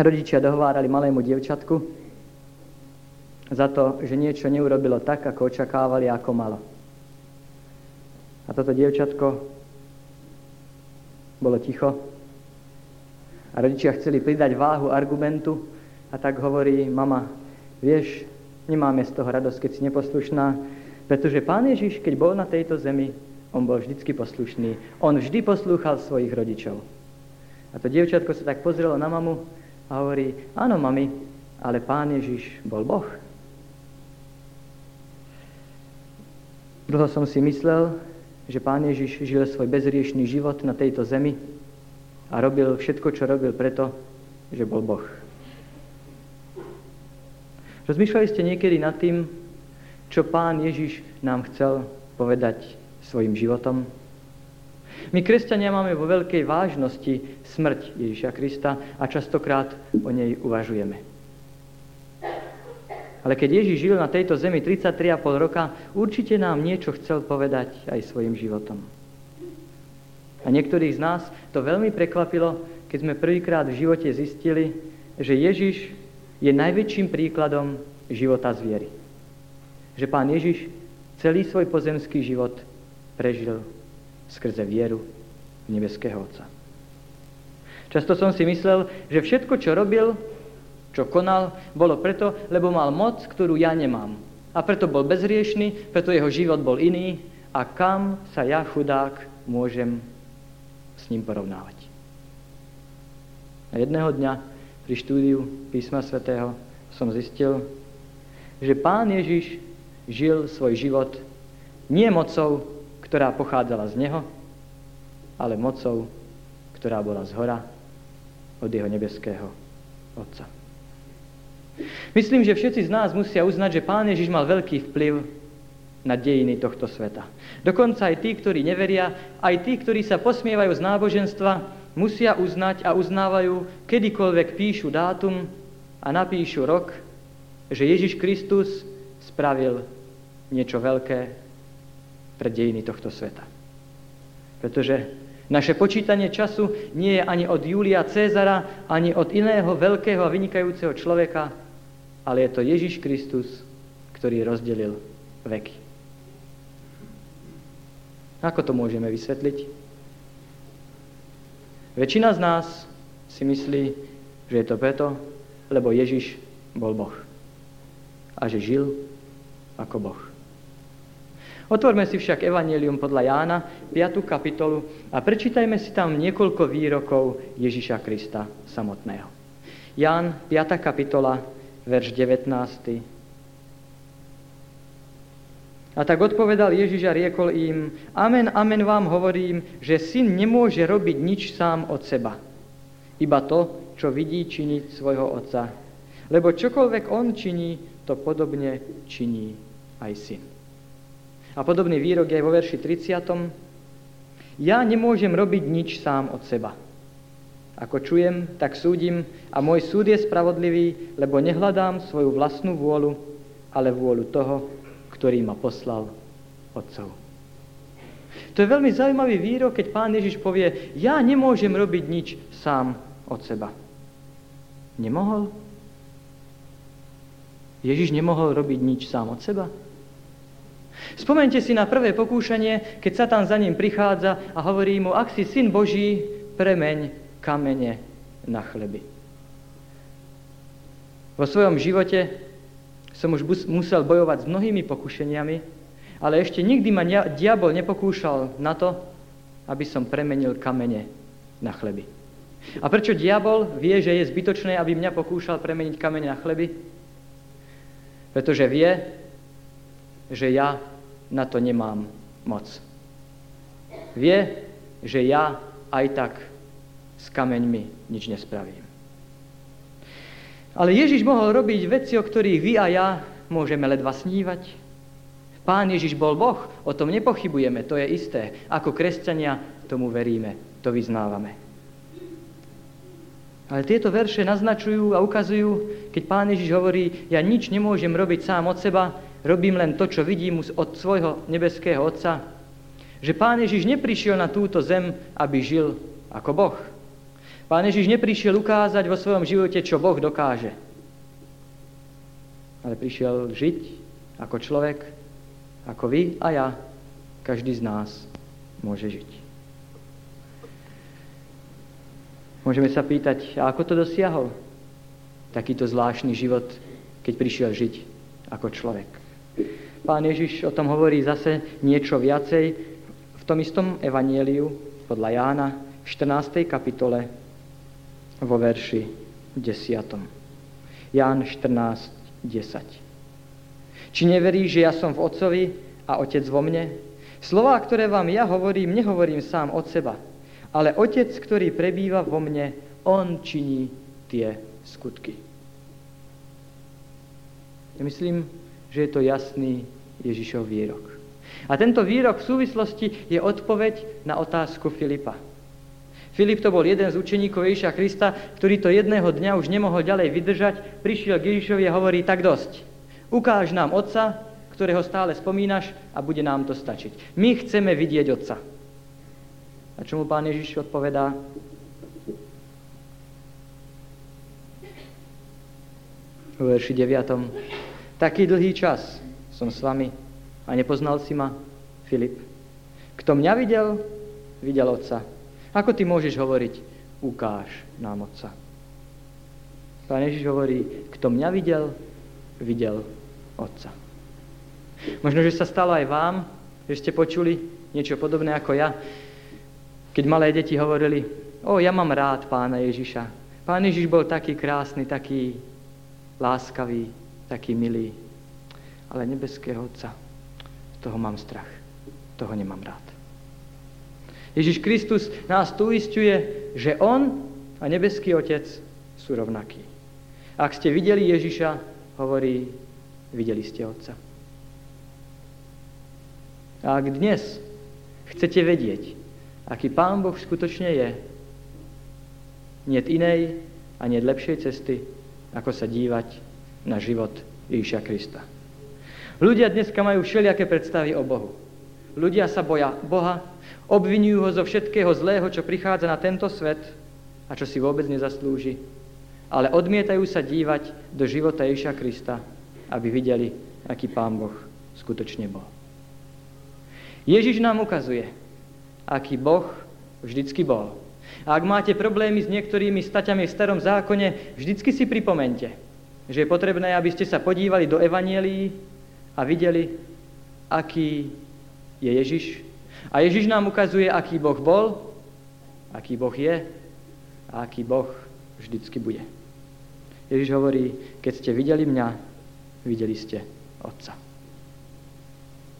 rodičia dohovárali malému dievčatku za to, že niečo neurobilo tak, ako očakávali, ako malo. A toto dievčatko bolo ticho a rodičia chceli pridať váhu argumentu a tak hovorí mama, vieš, nemáme z toho radosť, keď si neposlušná, pretože Pán Ježiš, keď bol na tejto zemi, on bol vždycky poslušný. On vždy poslúchal svojich rodičov. A to dievčatko sa tak pozrelo na mamu a hovorí, áno, mami, ale Pán Ježiš bol Boh. Dlho som si myslel, že Pán Ježiš žil svoj bezriešný život na tejto zemi a robil všetko, čo robil preto, že bol Boh. Rozmýšľali ste niekedy nad tým, čo Pán Ježiš nám chcel povedať svojim životom? My, kresťania, máme vo veľkej vážnosti smrť Ježiša Krista a častokrát o nej uvažujeme. Ale keď Ježiš žil na tejto zemi 33,5 roka, určite nám niečo chcel povedať aj svojim životom. A niektorých z nás to veľmi prekvapilo, keď sme prvýkrát v živote zistili, že Ježiš je najväčším príkladom života zviery. Že pán Ježiš celý svoj pozemský život prežil skrze vieru v nebeského Otca. Často som si myslel, že všetko, čo robil, čo konal, bolo preto, lebo mal moc, ktorú ja nemám. A preto bol bezriešný, preto jeho život bol iný a kam sa ja, chudák, môžem s ním porovnávať. A jedného dňa pri štúdiu písma svätého som zistil, že pán Ježiš žil svoj život nie mocou, ktorá pochádzala z neho, ale mocou, ktorá bola z hora od jeho nebeského Otca. Myslím, že všetci z nás musia uznať, že Pán Ježiš mal veľký vplyv na dejiny tohto sveta. Dokonca aj tí, ktorí neveria, aj tí, ktorí sa posmievajú z náboženstva, musia uznať a uznávajú, kedykoľvek píšu dátum a napíšu rok, že Ježiš Kristus spravil niečo veľké pre dejiny tohto sveta. Pretože naše počítanie času nie je ani od Julia Cezara, ani od iného veľkého a vynikajúceho človeka, ale je to Ježiš Kristus, ktorý rozdelil veky. Ako to môžeme vysvetliť? Väčšina z nás si myslí, že je to preto, lebo Ježiš bol Boh. A že žil ako Boh. Otvorme si však Evangelium podľa Jána, 5. kapitolu a prečítajme si tam niekoľko výrokov Ježiša Krista samotného. Ján, 5. kapitola, verš 19. A tak odpovedal Ježiš a riekol im, amen, amen vám hovorím, že syn nemôže robiť nič sám od seba. Iba to, čo vidí činiť svojho otca. Lebo čokoľvek on činí, to podobne činí aj syn. A podobný výrok je aj vo verši 30. Ja nemôžem robiť nič sám od seba. Ako čujem, tak súdim a môj súd je spravodlivý, lebo nehľadám svoju vlastnú vôľu, ale vôľu toho, ktorý ma poslal Otcov. To je veľmi zaujímavý výrok, keď pán Ježiš povie, ja nemôžem robiť nič sám od seba. Nemohol? Ježiš nemohol robiť nič sám od seba? Spomente si na prvé pokúšanie, keď Satan za ním prichádza a hovorí mu, ak si syn Boží, premeň kamene na chleby. Vo svojom živote som už musel bojovať s mnohými pokušeniami, ale ešte nikdy ma diabol nepokúšal na to, aby som premenil kamene na chleby. A prečo diabol vie, že je zbytočné, aby mňa pokúšal premeniť kamene na chleby? Pretože vie, že ja na to nemám moc. Vie, že ja aj tak s kameňmi nič nespravím. Ale Ježiš mohol robiť veci, o ktorých vy a ja môžeme ledva snívať. Pán Ježiš bol Boh, o tom nepochybujeme, to je isté. Ako kresťania tomu veríme, to vyznávame. Ale tieto verše naznačujú a ukazujú, keď pán Ježiš hovorí, ja nič nemôžem robiť sám od seba, robím len to, čo vidím od svojho nebeského Otca. Že pán Ježiš neprišiel na túto zem, aby žil ako Boh. Pán Ježiš neprišiel ukázať vo svojom živote, čo Boh dokáže. Ale prišiel žiť ako človek, ako vy a ja, každý z nás môže žiť. Môžeme sa pýtať, a ako to dosiahol? Takýto zvláštny život, keď prišiel žiť ako človek. Pán Ježiš o tom hovorí zase niečo viacej v tom istom evanieliu podľa Jána v 14. kapitole vo verši 10. Ján 14, 10. Či neverí, že ja som v Otcovi a Otec vo mne? Slová, ktoré vám ja hovorím, nehovorím sám od seba, ale Otec, ktorý prebýva vo mne, On činí tie skutky. Ja myslím, že je to jasný Ježišov výrok. A tento výrok v súvislosti je odpoveď na otázku Filipa. Filip to bol jeden z učeníkov Ježiša Krista, ktorý to jedného dňa už nemohol ďalej vydržať, prišiel k Ježišovi a hovorí, tak dosť. Ukáž nám Otca, ktorého stále spomínaš a bude nám to stačiť. My chceme vidieť Otca. A čo mu pán Ježiš odpovedá? V verši 9. Taký dlhý čas som s vami a nepoznal si ma, Filip. Kto mňa videl, videl Otca. Ako ty môžeš hovoriť, ukáž nám Otca? Pán Ježiš hovorí, kto mňa videl, videl Otca. Možno, že sa stalo aj vám, že ste počuli niečo podobné ako ja, keď malé deti hovorili, o, ja mám rád pána Ježiša. Pán Ježiš bol taký krásny, taký láskavý, taký milý. Ale nebeského Otca, toho mám strach. Toho nemám rád. Ježiš Kristus nás tu istuje, že On a nebeský Otec sú rovnakí. Ak ste videli Ježiša, hovorí, videli ste Otca. A ak dnes chcete vedieť, aký Pán Boh skutočne je, nie inej a nie lepšej cesty, ako sa dívať na život Ježiša Krista. Ľudia dneska majú všelijaké predstavy o Bohu. Ľudia sa boja Boha, Obvinujú ho zo všetkého zlého, čo prichádza na tento svet a čo si vôbec nezaslúži. Ale odmietajú sa dívať do života Ježiša Krista, aby videli, aký Pán Boh skutočne bol. Ježiš nám ukazuje, aký Boh vždycky bol. A ak máte problémy s niektorými staťami v starom zákone, vždycky si pripomente, že je potrebné, aby ste sa podívali do Evanielii a videli, aký je Ježiš a Ježiš nám ukazuje, aký Boh bol, aký Boh je a aký Boh vždycky bude. Ježiš hovorí, keď ste videli mňa, videli ste Otca.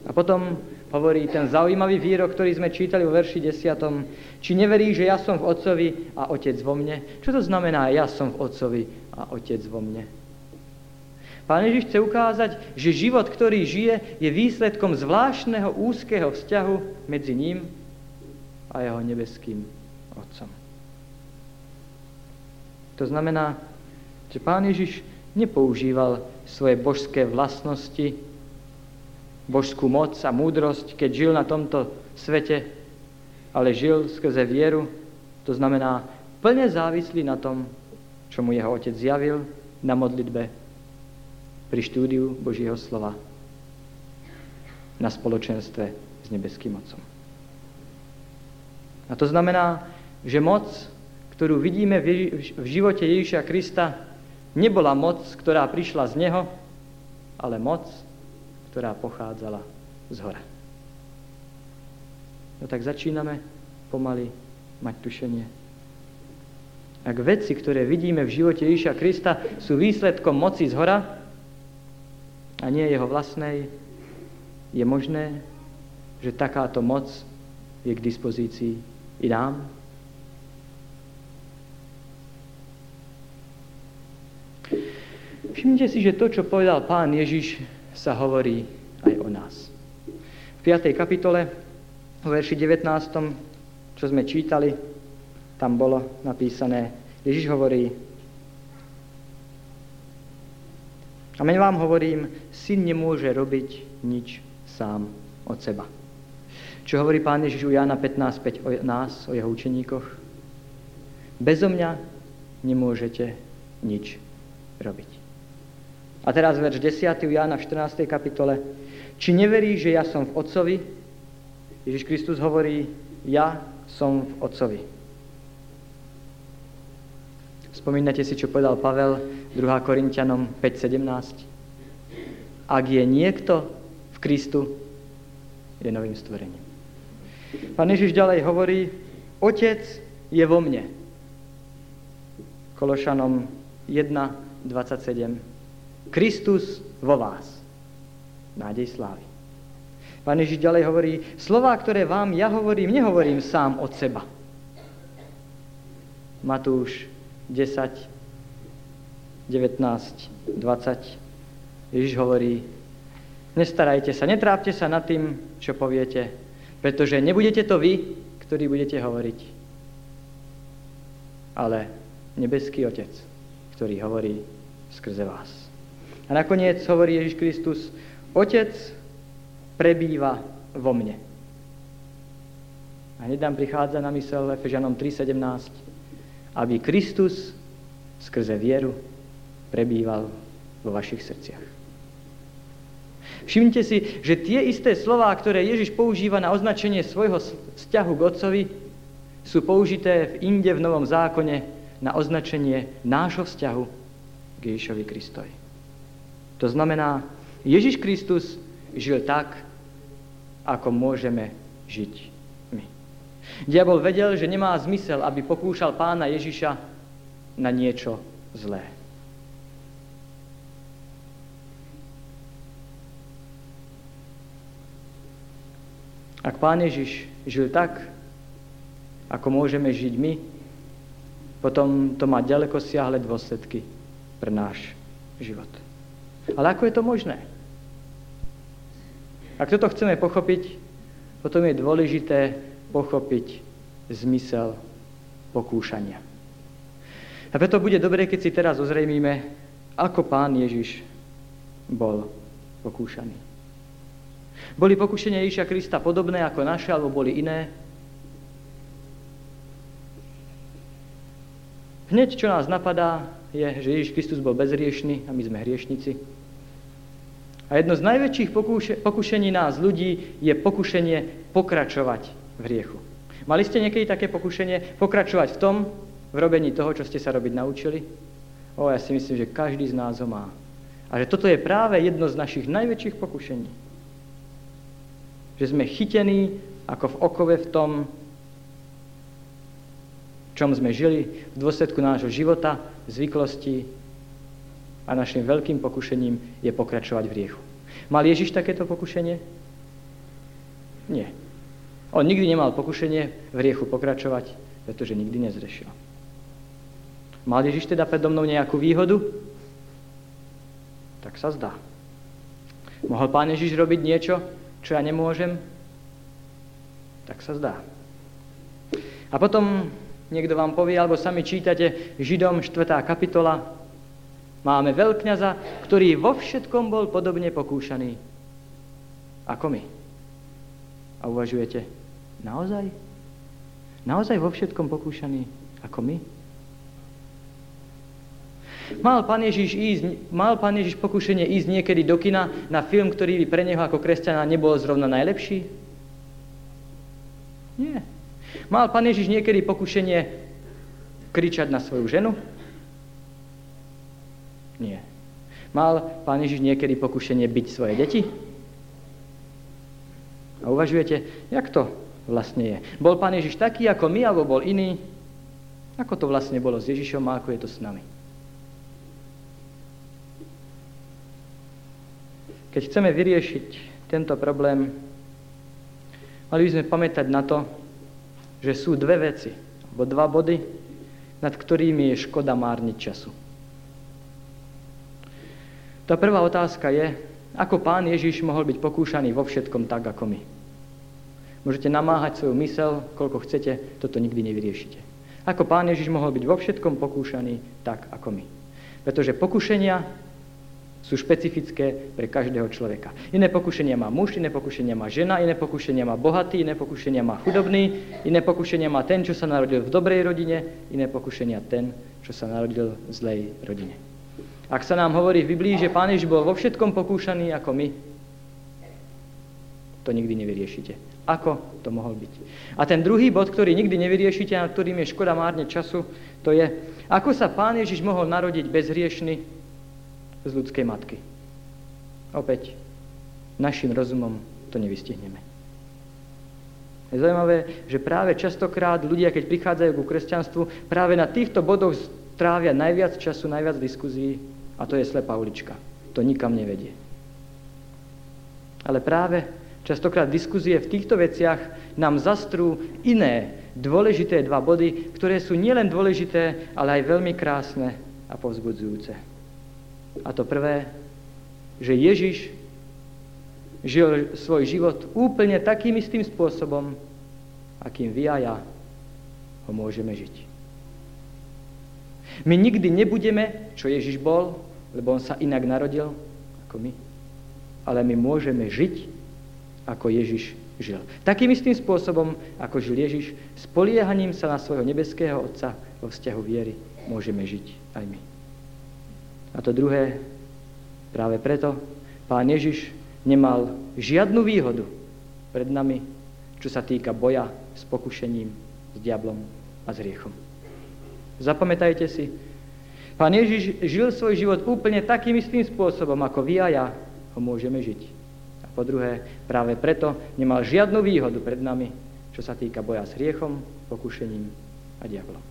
A potom hovorí ten zaujímavý výrok, ktorý sme čítali vo verši 10. Či neverí, že ja som v Otcovi a Otec vo mne? Čo to znamená, ja som v Otcovi a Otec vo mne? Pán Ježiš chce ukázať, že život, ktorý žije, je výsledkom zvláštneho úzkeho vzťahu medzi ním a jeho nebeským Otcom. To znamená, že Pán Ježiš nepoužíval svoje božské vlastnosti, božskú moc a múdrosť, keď žil na tomto svete, ale žil skrze vieru, to znamená plne závislý na tom, čo mu jeho otec zjavil na modlitbe pri štúdiu Božieho slova na spoločenstve s nebeským Otcom. A to znamená, že moc, ktorú vidíme v živote Ježiša Krista, nebola moc, ktorá prišla z Neho, ale moc, ktorá pochádzala z hora. No tak začíname pomaly mať tušenie. Ak veci, ktoré vidíme v živote Ježiša Krista, sú výsledkom moci z hora, a nie jeho vlastnej, je možné, že takáto moc je k dispozícii i nám? Všimnite si, že to, čo povedal pán Ježiš, sa hovorí aj o nás. V 5. kapitole, v verši 19, čo sme čítali, tam bolo napísané, Ježiš hovorí, A my vám hovorím, syn nemôže robiť nič sám od seba. Čo hovorí pán Ježiš u Jána 15.5 o nás, o jeho učeníkoch? Bezo mňa nemôžete nič robiť. A teraz verš 10. Jána v 14. kapitole. Či neverí, že ja som v Otcovi? Ježiš Kristus hovorí, ja som v Otcovi. Spomínate si, čo povedal Pavel 2. Korintianom 5.17? Ak je niekto v Kristu, je novým stvorením. Pán Ježiš ďalej hovorí, Otec je vo mne. Kološanom 1.27. Kristus vo vás. Nádej slávy. Pán Ježiš ďalej hovorí, slová, ktoré vám ja hovorím, nehovorím sám od seba. Matúš 10, 19, 20. Ježiš hovorí, nestarajte sa, netrápte sa nad tým, čo poviete, pretože nebudete to vy, ktorí budete hovoriť, ale nebeský Otec, ktorý hovorí skrze vás. A nakoniec hovorí Ježiš Kristus, Otec prebýva vo mne. A hneď nám prichádza na mysel Efežanom 3.17, aby Kristus skrze vieru prebýval vo vašich srdciach. Všimnite si, že tie isté slová, ktoré Ježiš používa na označenie svojho vzťahu k Otcovi, sú použité v inde v Novom zákone na označenie nášho vzťahu k Ježišovi Kristovi. To znamená, Ježiš Kristus žil tak, ako môžeme žiť. Diabol vedel, že nemá zmysel, aby pokúšal pána Ježiša na niečo zlé. Ak pán Ježiš žil tak, ako môžeme žiť my, potom to má ďaleko siahle dôsledky pre náš život. Ale ako je to možné? Ak toto chceme pochopiť, potom je dôležité pochopiť zmysel pokúšania. A preto bude dobré, keď si teraz ozrejmíme, ako pán Ježiš bol pokúšaný. Boli pokušenia Ježiša Krista podobné ako naše, alebo boli iné? Hneď, čo nás napadá, je, že Ježiš Kristus bol bezriešný a my sme hriešnici. A jedno z najväčších pokušení nás ľudí je pokušenie pokračovať v hriechu. Mali ste niekedy také pokušenie pokračovať v tom, v robení toho, čo ste sa robiť naučili? O, ja si myslím, že každý z nás ho má. A že toto je práve jedno z našich najväčších pokušení. Že sme chytení ako v okove v tom, čom sme žili v dôsledku nášho života, zvyklostí, a našim veľkým pokušením je pokračovať v hriechu. Mal Ježiš takéto pokušenie? Nie. On nikdy nemal pokušenie v hriechu pokračovať, pretože nikdy nezrešil. Mal Ježiš teda predo mnou nejakú výhodu? Tak sa zdá. Mohol Pán Ježiš robiť niečo, čo ja nemôžem? Tak sa zdá. A potom niekto vám povie, alebo sami čítate Židom 4. kapitola, Máme veľkňaza, ktorý vo všetkom bol podobne pokúšaný ako my. A uvažujete, naozaj? Naozaj vo všetkom pokúšaný ako my? Mal pán, Ježiš ísť, mal pán Ježiš pokušenie ísť niekedy do kina na film, ktorý by pre neho ako kresťana nebol zrovna najlepší? Nie. Mal pán Ježiš niekedy pokušenie kričať na svoju ženu? Nie. Mal pán Ježiš niekedy pokušenie byť svoje deti? A uvažujete, jak to vlastne je? Bol pán Ježiš taký ako my, alebo bol iný? Ako to vlastne bolo s Ježišom a ako je to s nami? Keď chceme vyriešiť tento problém, mali by sme pamätať na to, že sú dve veci, alebo dva body, nad ktorými je škoda márniť času. Tá prvá otázka je, ako pán Ježiš mohol byť pokúšaný vo všetkom tak, ako my. Môžete namáhať svoju mysel, koľko chcete, toto nikdy nevyriešite. Ako pán Ježiš mohol byť vo všetkom pokúšaný tak, ako my. Pretože pokušenia sú špecifické pre každého človeka. Iné pokušenia má muž, iné pokušenia má žena, iné pokušenia má bohatý, iné pokušenia má chudobný, iné pokušenia má ten, čo sa narodil v dobrej rodine, iné pokušenia ten, čo sa narodil v zlej rodine. Ak sa nám hovorí v Biblii, že Pán Ježiš bol vo všetkom pokúšaný ako my, to nikdy nevyriešite. Ako to mohol byť? A ten druhý bod, ktorý nikdy nevyriešite a ktorým je škoda márne času, to je, ako sa Pán Ježiš mohol narodiť bezhriešný z ľudskej matky. Opäť, našim rozumom to nevystihneme. Je zaujímavé, že práve častokrát ľudia, keď prichádzajú ku kresťanstvu, práve na týchto bodoch trávia najviac času, najviac diskuzí a to je slepá ulička. To nikam nevedie. Ale práve častokrát diskuzie v týchto veciach nám zastrú iné dôležité dva body, ktoré sú nielen dôležité, ale aj veľmi krásne a povzbudzujúce. A to prvé, že Ježiš žil svoj život úplne takým istým spôsobom, akým vy a ja ho môžeme žiť. My nikdy nebudeme, čo Ježiš bol, lebo on sa inak narodil ako my, ale my môžeme žiť, ako Ježiš žil. Takým istým spôsobom, ako žil Ježiš, s poliehaním sa na svojho nebeského Otca vo vzťahu viery môžeme žiť aj my. A to druhé, práve preto pán Ježiš nemal žiadnu výhodu pred nami, čo sa týka boja s pokušením, s diablom a s riechom. Zapamätajte si, pán Ježiš žil svoj život úplne takým istým spôsobom, ako vy a ja ho môžeme žiť. Po druhé, práve preto nemal žiadnu výhodu pred nami, čo sa týka boja s riechom, pokušením a diablom.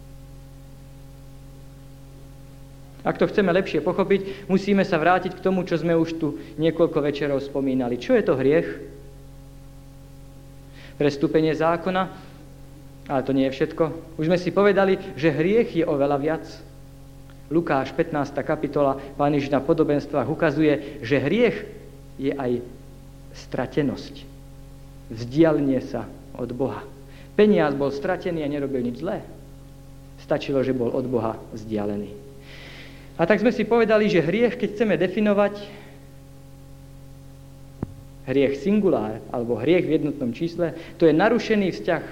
Ak to chceme lepšie pochopiť, musíme sa vrátiť k tomu, čo sme už tu niekoľko večerov spomínali. Čo je to hriech? Prestúpenie zákona, ale to nie je všetko. Už sme si povedali, že hriech je oveľa viac. Lukáš 15. kapitola, Pán Ježiš na podobenstvách ukazuje, že hriech je aj stratenosť. Vzdialenie sa od Boha. Peniaz bol stratený a nerobil nič zlé. Stačilo, že bol od Boha vzdialený. A tak sme si povedali, že hriech, keď chceme definovať, hriech singulár alebo hriech v jednotnom čísle, to je narušený vzťah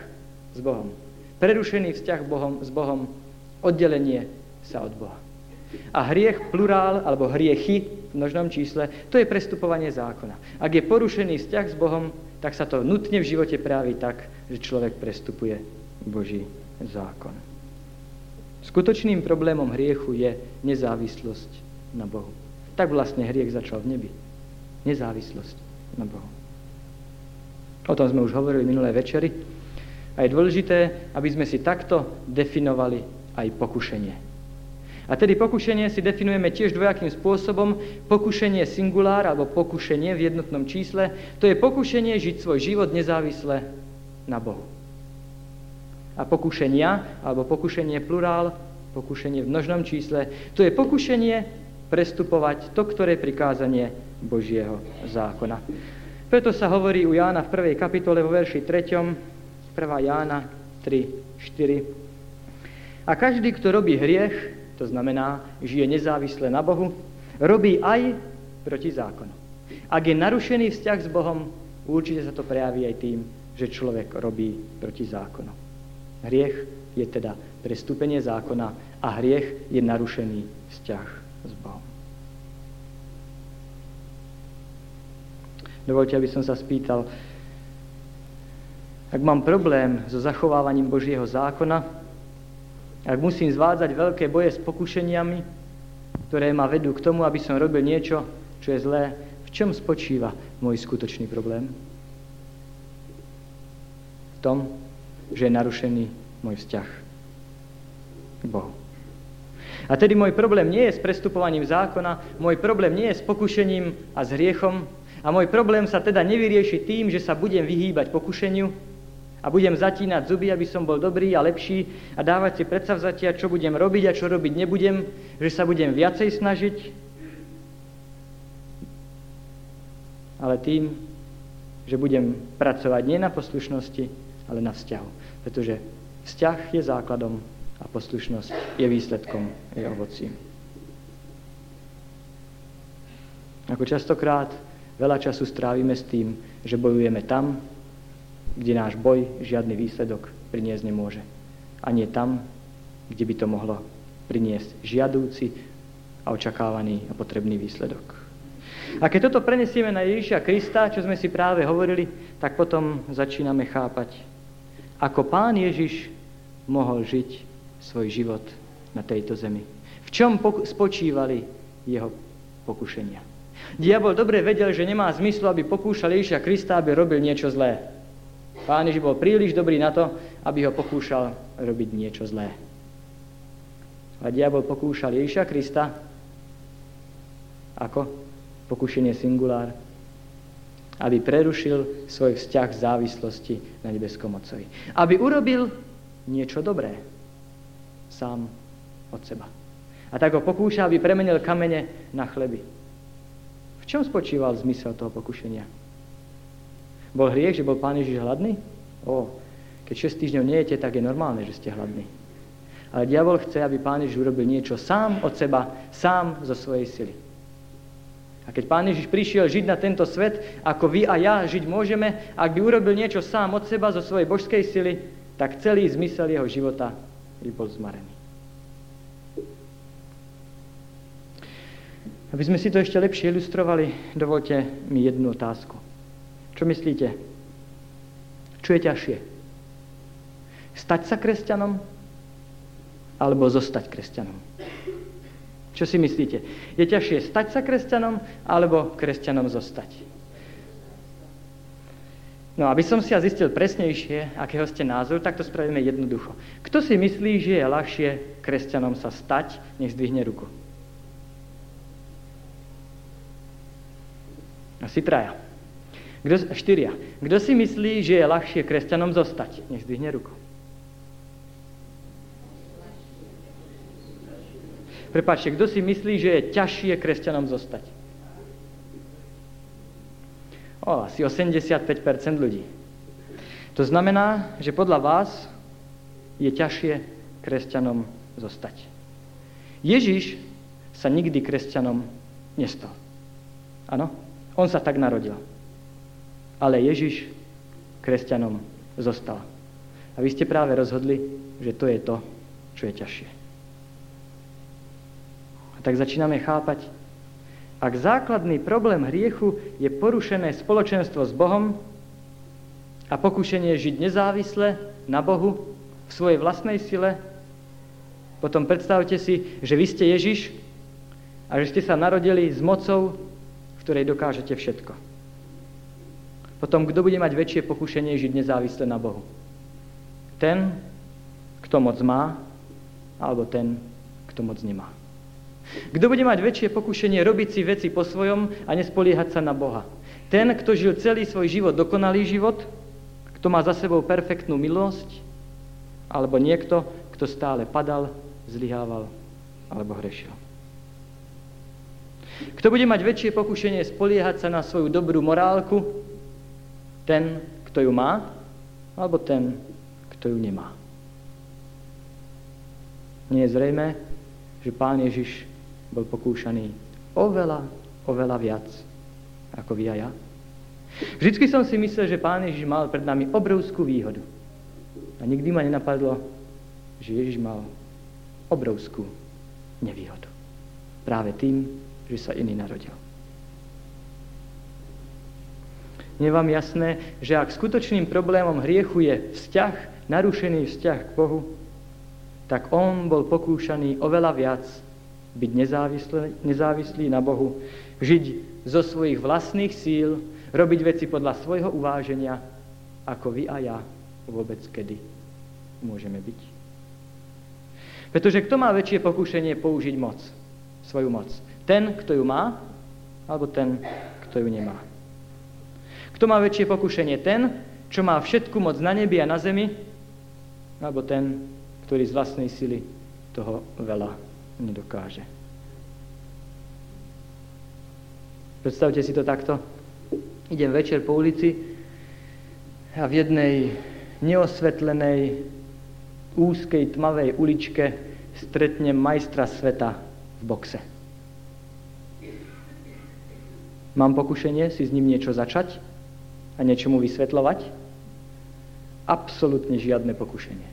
s Bohom. Prerušený vzťah Bohom, s Bohom, oddelenie sa od Boha. A hriech plurál alebo hriechy v množnom čísle, to je prestupovanie zákona. Ak je porušený vzťah s Bohom, tak sa to nutne v živote právi tak, že človek prestupuje Boží zákon. Skutočným problémom hriechu je nezávislosť na Bohu. Tak vlastne hriech začal v nebi. Nezávislosť na Bohu. O tom sme už hovorili minulé večery. A je dôležité, aby sme si takto definovali aj pokušenie. A tedy pokušenie si definujeme tiež dvojakým spôsobom. Pokušenie singulár alebo pokušenie v jednotnom čísle, to je pokušenie žiť svoj život nezávisle na Bohu a pokušenia, alebo pokušenie plurál, pokušenie v množnom čísle, to je pokušenie prestupovať to, ktoré prikázanie Božieho zákona. Preto sa hovorí u Jána v prvej kapitole vo verši 3. 1. Jána 3, 4. A každý, kto robí hriech, to znamená, žije nezávisle na Bohu, robí aj proti zákonu. Ak je narušený vzťah s Bohom, určite sa to prejaví aj tým, že človek robí proti zákonu. Hriech je teda prestúpenie zákona a hriech je narušený vzťah s Bohom. Dovolte, aby som sa spýtal, ak mám problém so zachovávaním Božieho zákona, ak musím zvádzať veľké boje s pokušeniami, ktoré ma vedú k tomu, aby som robil niečo, čo je zlé, v čom spočíva môj skutočný problém? V tom, že je narušený môj vzťah k Bohu. A tedy môj problém nie je s prestupovaním zákona, môj problém nie je s pokušením a s hriechom, a môj problém sa teda nevyrieši tým, že sa budem vyhýbať pokušeniu a budem zatínať zuby, aby som bol dobrý a lepší a dávať si predsavzatia, čo budem robiť a čo robiť nebudem, že sa budem viacej snažiť, ale tým, že budem pracovať nie na poslušnosti, ale na vzťahu. Pretože vzťah je základom a poslušnosť je výsledkom, je ovocím. Ako častokrát veľa času strávime s tým, že bojujeme tam, kde náš boj žiadny výsledok priniesť nemôže. A nie tam, kde by to mohlo priniesť žiadúci a očakávaný a potrebný výsledok. A keď toto prenesieme na Ježiša Krista, čo sme si práve hovorili, tak potom začíname chápať, ako pán Ježiš mohol žiť svoj život na tejto zemi. V čom spočívali jeho pokušenia. Diabol dobre vedel, že nemá zmyslu, aby pokúšal Ježiša Krista, aby robil niečo zlé. Pán Ježiš bol príliš dobrý na to, aby ho pokúšal robiť niečo zlé. A diabol pokúšal Ježiša Krista ako pokušenie singulár, aby prerušil svoj vzťah závislosti na nebeskom Otcovi. Aby urobil niečo dobré sám od seba. A tak ho pokúša, aby premenil kamene na chleby. V čom spočíval zmysel toho pokušenia? Bol hriech, že bol pán Ježiš hladný? O, keď 6 týždňov nejete, tak je normálne, že ste hladní. Ale diabol chce, aby pán Ježiš urobil niečo sám od seba, sám zo svojej sily. A keď pán Ježiš prišiel žiť na tento svet, ako vy a ja žiť môžeme, ak by urobil niečo sám od seba zo svojej božskej sily, tak celý zmysel jeho života by bol zmarený. Aby sme si to ešte lepšie ilustrovali, dovolte mi jednu otázku. Čo myslíte? Čo je ťažšie? Stať sa kresťanom alebo zostať kresťanom? Čo si myslíte? Je ťažšie stať sa kresťanom alebo kresťanom zostať? No, aby som si ja zistil presnejšie, akého ste názor, tak to spravíme jednoducho. Kto si myslí, že je ľahšie kresťanom sa stať, nech zdvihne ruku? Asi traja. Kdo, štyria. Kto si myslí, že je ľahšie kresťanom zostať? Nech zdvihne ruku. Prepačte, kto si myslí, že je ťažšie kresťanom zostať? O, asi 85% ľudí. To znamená, že podľa vás je ťažšie kresťanom zostať. Ježiš sa nikdy kresťanom nestal. Áno? On sa tak narodil. Ale Ježiš kresťanom zostal. A vy ste práve rozhodli, že to je to, čo je ťažšie. A tak začíname chápať, ak základný problém hriechu je porušené spoločenstvo s Bohom a pokušenie žiť nezávisle na Bohu v svojej vlastnej sile, potom predstavte si, že vy ste Ježiš a že ste sa narodili s mocou ktorej dokážete všetko. Potom, kto bude mať väčšie pokušenie žiť nezávisle na Bohu? Ten, kto moc má, alebo ten, kto moc nemá. Kto bude mať väčšie pokušenie robiť si veci po svojom a nespoliehať sa na Boha? Ten, kto žil celý svoj život, dokonalý život, kto má za sebou perfektnú milosť, alebo niekto, kto stále padal, zlyhával alebo hrešil. Kto bude mať väčšie pokušenie spoliehať sa na svoju dobrú morálku? Ten, kto ju má, alebo ten, kto ju nemá? Nie je zrejme, že pán Ježiš bol pokúšaný oveľa, oveľa viac ako vy a ja. Vždycky som si myslel, že pán Ježiš mal pred nami obrovskú výhodu. A nikdy ma nenapadlo, že Ježiš mal obrovskú nevýhodu. Práve tým, že sa iný narodil. Je vám jasné, že ak skutočným problémom hriechu je vzťah, narušený vzťah k Bohu, tak on bol pokúšaný oveľa viac byť nezávislý, nezávislý na Bohu, žiť zo svojich vlastných síl, robiť veci podľa svojho uváženia, ako vy a ja vôbec kedy môžeme byť. Pretože kto má väčšie pokušenie použiť moc, svoju moc? Ten, kto ju má, alebo ten, kto ju nemá. Kto má väčšie pokušenie? Ten, čo má všetku moc na nebi a na zemi, alebo ten, ktorý z vlastnej sily toho veľa nedokáže. Predstavte si to takto. Idem večer po ulici a v jednej neosvetlenej, úzkej, tmavej uličke stretnem majstra sveta v boxe. Mám pokušenie si s ním niečo začať a niečo mu vysvetľovať? Absolutne žiadne pokušenie.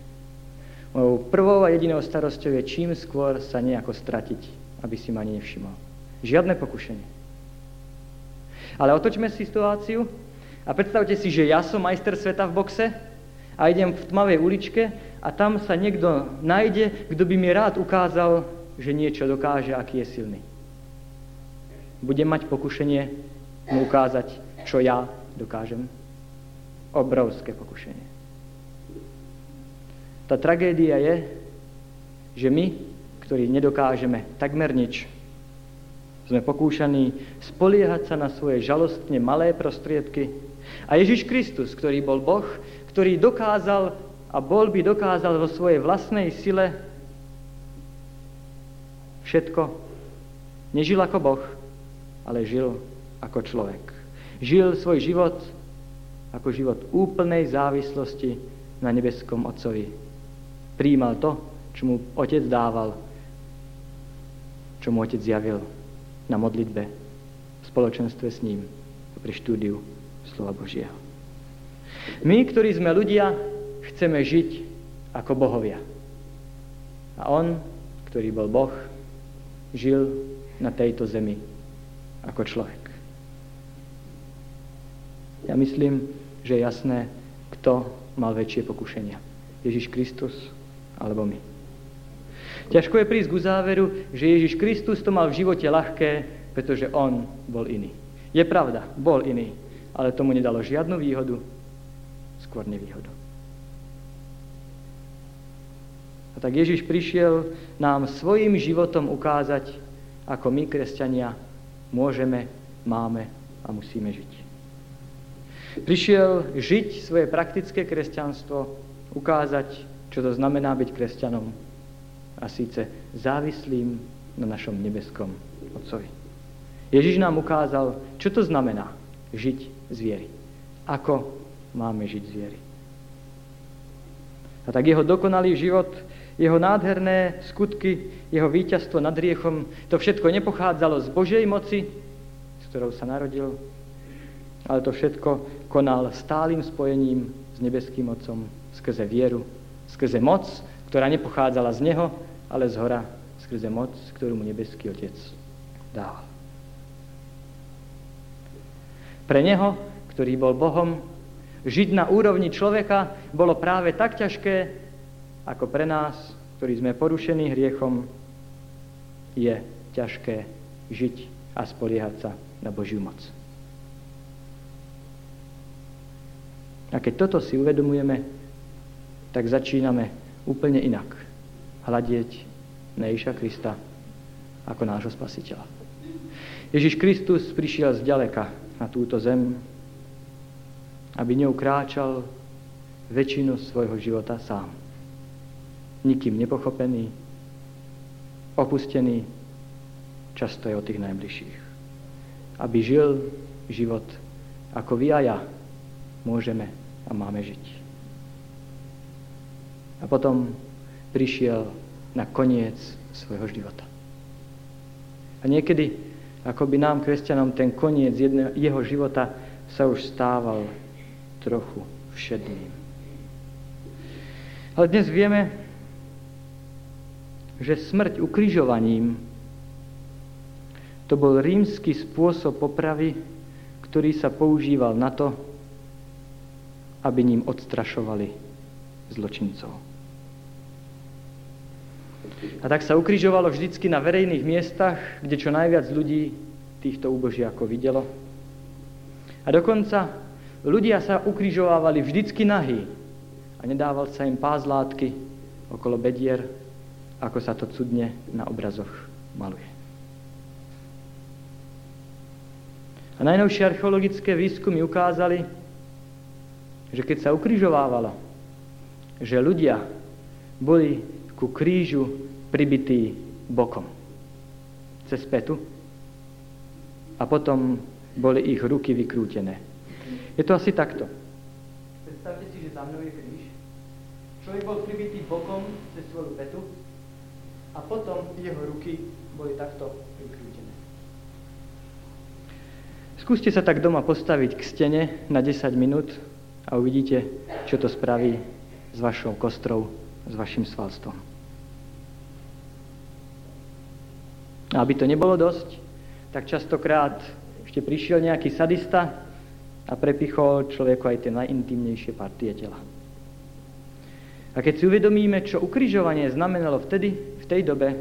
Mojou prvou a jedinou starosťou je čím skôr sa nejako stratiť, aby si ma ani nevšimol. Žiadne pokušenie. Ale otočme si situáciu a predstavte si, že ja som majster sveta v boxe a idem v tmavej uličke a tam sa niekto nájde, kto by mi rád ukázal, že niečo dokáže, aký je silný. Budem mať pokušenie mu ukázať, čo ja dokážem. Obrovské pokušenie. Tá tragédia je, že my, ktorí nedokážeme takmer nič, sme pokúšaní spoliehať sa na svoje žalostne malé prostriedky. A Ježiš Kristus, ktorý bol Boh, ktorý dokázal a bol by dokázal vo svojej vlastnej sile všetko, nežil ako Boh, ale žil ako človek. Žil svoj život ako život úplnej závislosti na nebeskom Otcovi. Príjmal to, čo mu Otec dával, čo mu Otec zjavil na modlitbe, v spoločenstve s ním pri štúdiu slova Božieho. My, ktorí sme ľudia, chceme žiť ako bohovia. A on, ktorý bol Boh, žil na tejto zemi ako človek. Ja myslím, že je jasné, kto mal väčšie pokušenia. Ježiš Kristus alebo my. Ťažko je prísť k záveru, že Ježiš Kristus to mal v živote ľahké, pretože on bol iný. Je pravda, bol iný, ale tomu nedalo žiadnu výhodu, skôr nevýhodu. A tak Ježiš prišiel nám svojim životom ukázať, ako my, kresťania, môžeme, máme a musíme žiť. Prišiel žiť svoje praktické kresťanstvo, ukázať, čo to znamená byť kresťanom a síce závislým na našom nebeskom Otcovi. Ježiš nám ukázal, čo to znamená žiť z viery. Ako máme žiť z viery. A tak jeho dokonalý život, jeho nádherné skutky, jeho víťazstvo nad riechom, to všetko nepochádzalo z Božej moci, s ktorou sa narodil, ale to všetko konal stálym spojením s nebeským Otcom skrze vieru, skrze moc, ktorá nepochádzala z Neho, ale z hora skrze moc, ktorú mu nebeský Otec dal. Pre Neho, ktorý bol Bohom, žiť na úrovni človeka bolo práve tak ťažké, ako pre nás, ktorí sme porušení hriechom, je ťažké žiť a spoliehať sa na Božiu moc. A keď toto si uvedomujeme, tak začíname úplne inak hľadieť na Ježiša Krista ako nášho spasiteľa. Ježiš Kristus prišiel z ďaleka na túto zem, aby ňou kráčal väčšinu svojho života sám. Nikým nepochopený, opustený, často je od tých najbližších. Aby žil život, ako vy a ja môžeme a máme žiť. A potom prišiel na koniec svojho života. A niekedy, ako by nám, kresťanom, ten koniec jedne, jeho života sa už stával trochu všedným. Ale dnes vieme, že smrť ukrižovaním to bol rímsky spôsob popravy, ktorý sa používal na to, aby ním odstrašovali zločincov. A tak sa ukrižovalo vždycky na verejných miestach, kde čo najviac ľudí týchto úbožiakov videlo. A dokonca ľudia sa ukrižovávali vždycky nahý a nedával sa im pás látky okolo bedier, ako sa to cudne na obrazoch maluje. A najnovšie archeologické výskumy ukázali, že keď sa ukrižovávalo, že ľudia boli ku krížu pribitý bokom cez petu a potom boli ich ruky vykrútené. Je to asi takto. Predstavte si, že za mnou je kríž. Človek bol pribitý bokom cez svoju petu a potom jeho ruky boli takto vykrútené. skúste sa tak doma postaviť k stene na 10 minút a uvidíte, čo to spraví s vašou kostrou, s vašim svalstvom. A aby to nebolo dosť, tak častokrát ešte prišiel nejaký sadista a prepichol človeku aj tie najintimnejšie partie tela. A keď si uvedomíme, čo ukrižovanie znamenalo vtedy, v tej dobe,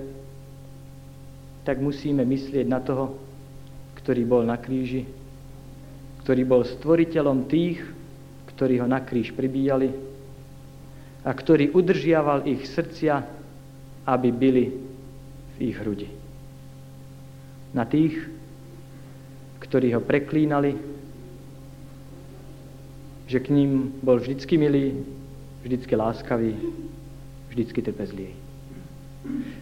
tak musíme myslieť na toho, ktorý bol na kríži, ktorý bol stvoriteľom tých, ktorí ho na kríž pribíjali a ktorý udržiaval ich srdcia, aby byli v ich hrudi. Na tých, ktorí ho preklínali, že k ním bol vždycky milý, vždycky láskavý, vždycky trpezlivý.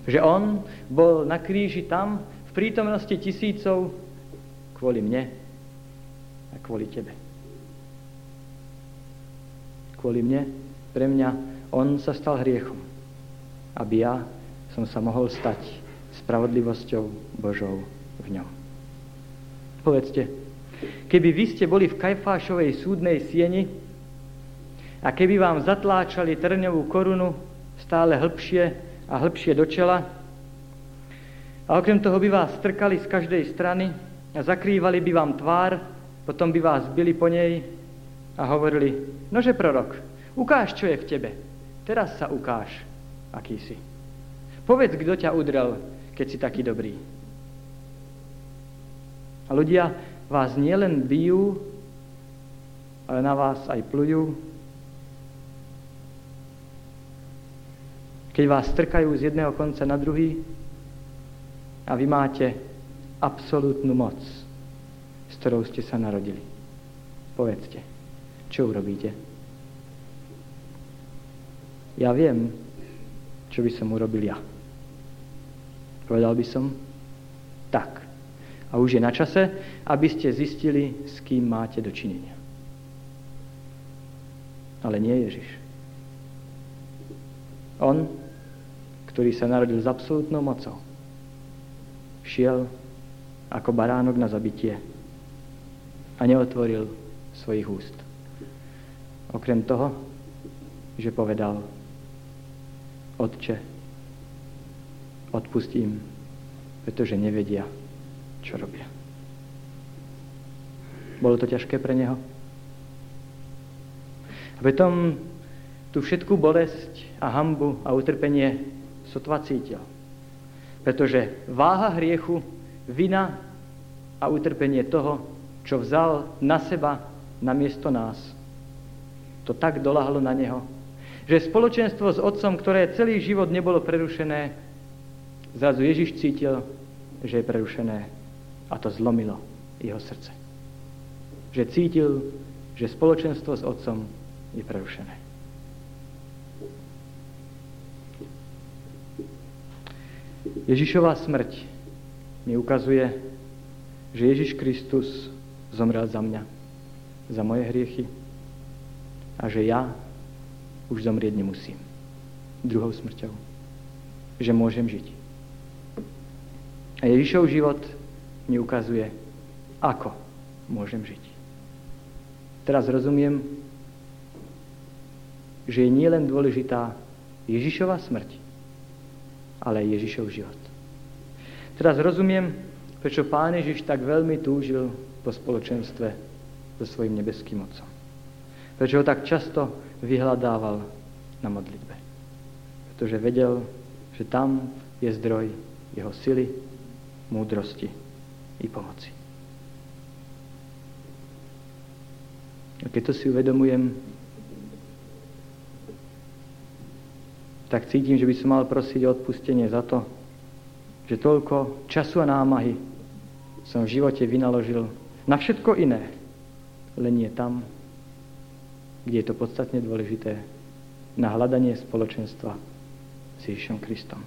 Že on bol na kríži tam, v prítomnosti tisícov, kvôli mne a kvôli tebe. Kvôli mne, pre mňa, on sa stal hriechom, aby ja som sa mohol stať spravodlivosťou Božou v ňom. Povedzte, keby vy ste boli v Kajfášovej súdnej sieni a keby vám zatláčali trňovú korunu stále hĺbšie a hĺbšie do čela a okrem toho by vás strkali z každej strany a zakrývali by vám tvár, potom by vás byli po nej a hovorili, nože prorok, ukáž, čo je v tebe. Teraz sa ukáž, aký si. Povedz, kto ťa udrel, keď si taký dobrý. A ľudia vás nielen bijú, ale na vás aj plujú. Keď vás strkajú z jedného konca na druhý a vy máte absolútnu moc, s ktorou ste sa narodili. Povedzte, čo urobíte? Ja viem, čo by som urobil ja. Povedal by som, tak. A už je na čase, aby ste zistili, s kým máte dočinenia. Ale nie Ježiš. On, ktorý sa narodil s absolútnou mocou, šiel ako baránok na zabitie a neotvoril svojich úst. Okrem toho, že povedal, Otče, odpustím, pretože nevedia, čo robia. Bolo to ťažké pre neho? A potom tú všetkú bolesť a hambu a utrpenie sotva cítil. Pretože váha hriechu, vina a utrpenie toho, čo vzal na seba namiesto nás, to tak dolahlo na neho, že spoločenstvo s otcom, ktoré celý život nebolo prerušené, zrazu Ježiš cítil, že je prerušené a to zlomilo jeho srdce. Že cítil, že spoločenstvo s Otcom je prerušené. Ježišová smrť mi ukazuje, že Ježiš Kristus zomrel za mňa, za moje hriechy a že ja už zomrieť nemusím. Druhou smrťou. Že môžem žiť. A Ježišov život mi ukazuje, ako môžem žiť. Teraz rozumiem, že je nielen dôležitá Ježišova smrť, ale aj Ježišov život. Teraz rozumiem, prečo Pán Ježiš tak veľmi túžil po spoločenstve so svojim nebeským Otcom. Prečo ho tak často vyhľadával na modlitbe. Pretože vedel, že tam je zdroj jeho sily, múdrosti i pomoci. A keď to si uvedomujem, tak cítim, že by som mal prosiť o odpustenie za to, že toľko času a námahy som v živote vynaložil na všetko iné, len nie tam, kde je to podstatne dôležité, na hľadanie spoločenstva s Ježišom Kristom.